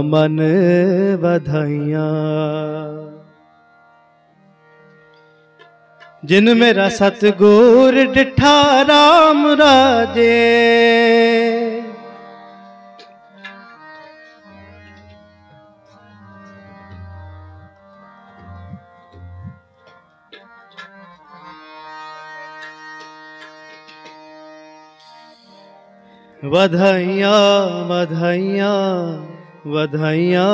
मन बधाइया। जिन मेरा सतगुर डिठा राम राजे। बधाइया बधाइया। ਵਧਾਈਆਂ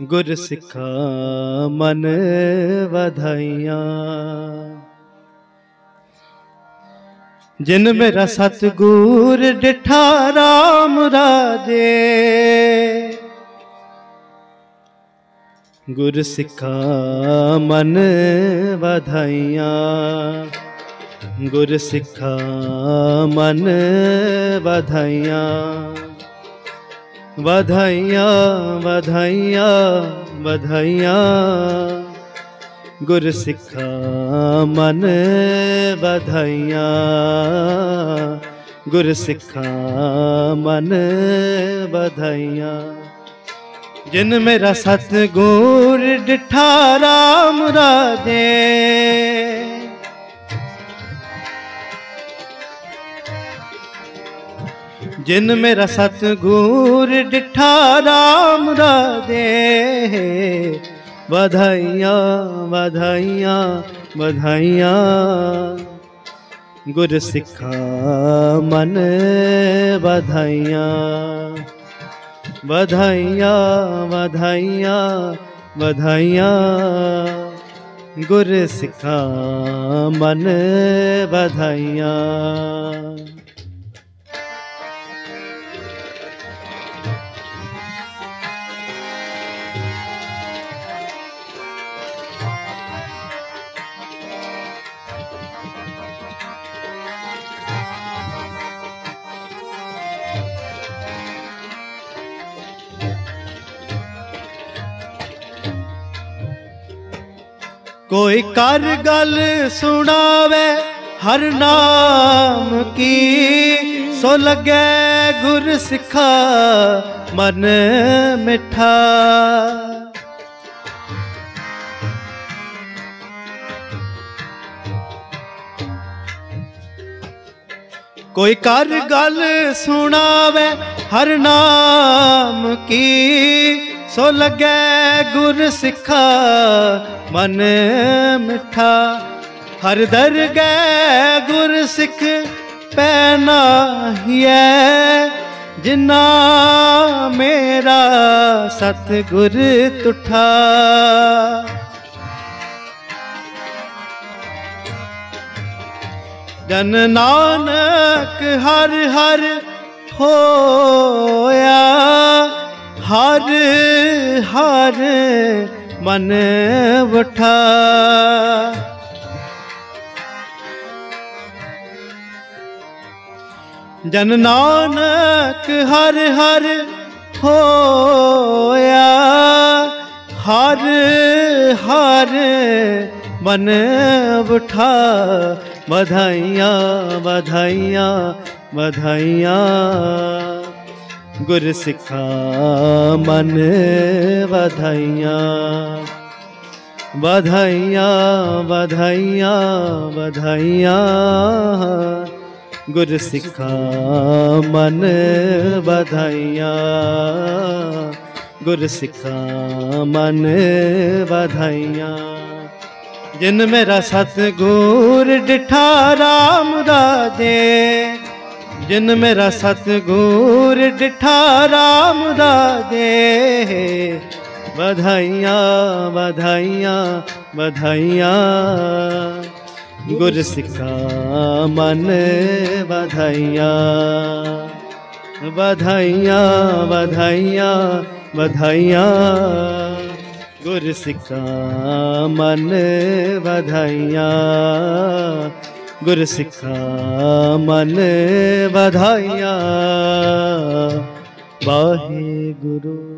ਗੁਰ ਸਿੱਖਾ ਮਨ ਵਧਾਈਆਂ ਜਿਨ ਮੇਰਾ ਸਤਗੁਰ ਡਿਠਾ RAM ਰਾਜੇ ਗੁਰ ਸਿੱਖਾ ਮਨ ਵਧਾਈਆਂ ਗੁਰ ਸਿੱਖਾ ਮਨ ਵਧਾਈਆਂ बधाइया बधाइया बधाइया गुर सिखा मन बधाइया गुर सिखा मन बधाइया जिन मेरा सतगुर डिठा राम राधे। जिन मेरा सतगुर डिठा राम दे बधाइया बधाइया बधाइया गुर सिखा मन बधाइया बधाइया बधाइया बधाइया गुर सिखा मन बधाइया कोई कर गल सुनावे, हर नाम की सो लगे गुर सिखा मन मिठा। कोई कर गल सुनावे, हर नाम की ਸੋ ਲੱਗੇ ਗੁਰ ਸਿੱਖਾ, ਮਨ ਮਿੱਠਾ। ਹਰ ਦਰਗਹਿ ਗੁਰ ਸਿੱਖ ਪੈਨਾ ਹੀਐ ਜਿਨਾ ਮੇਰਾ ਸਤਗੁਰ ਤੁਠਾ। ਜਨ ਨਾਨਕ ਹਰ ਹਰ ਹੋਇਆ ਹਰ ਹਰ ਮਨ ਵਠਾ। ਜਨ ਨਾਨਕ ਹਰ ਹਰ ਹੋਇਆ, ਹਰ ਹਰ ਮਨ ਉਠਾ ਵਧਾਈਆਂ ਵਧਾਈਆਂ ਵਧਾਈਆਂ गुर सिखा मन बधाइया बधाइया बधाइया बधाइया। गुर सिखा मन बधाइया, गुर सिखा मन बधाइया। जिन मेरा सतगुर डिठा राम दे जिन मेरा सतगुर डिठा राम दे बधाइया बधाइया बधाइया। गुर सिखा मन, बधाइया। बधाइया बधाइया बधाइया। गुर सिखा मन, बधाइया। गुरसिखा मन बधाइया। वाहे गुरु।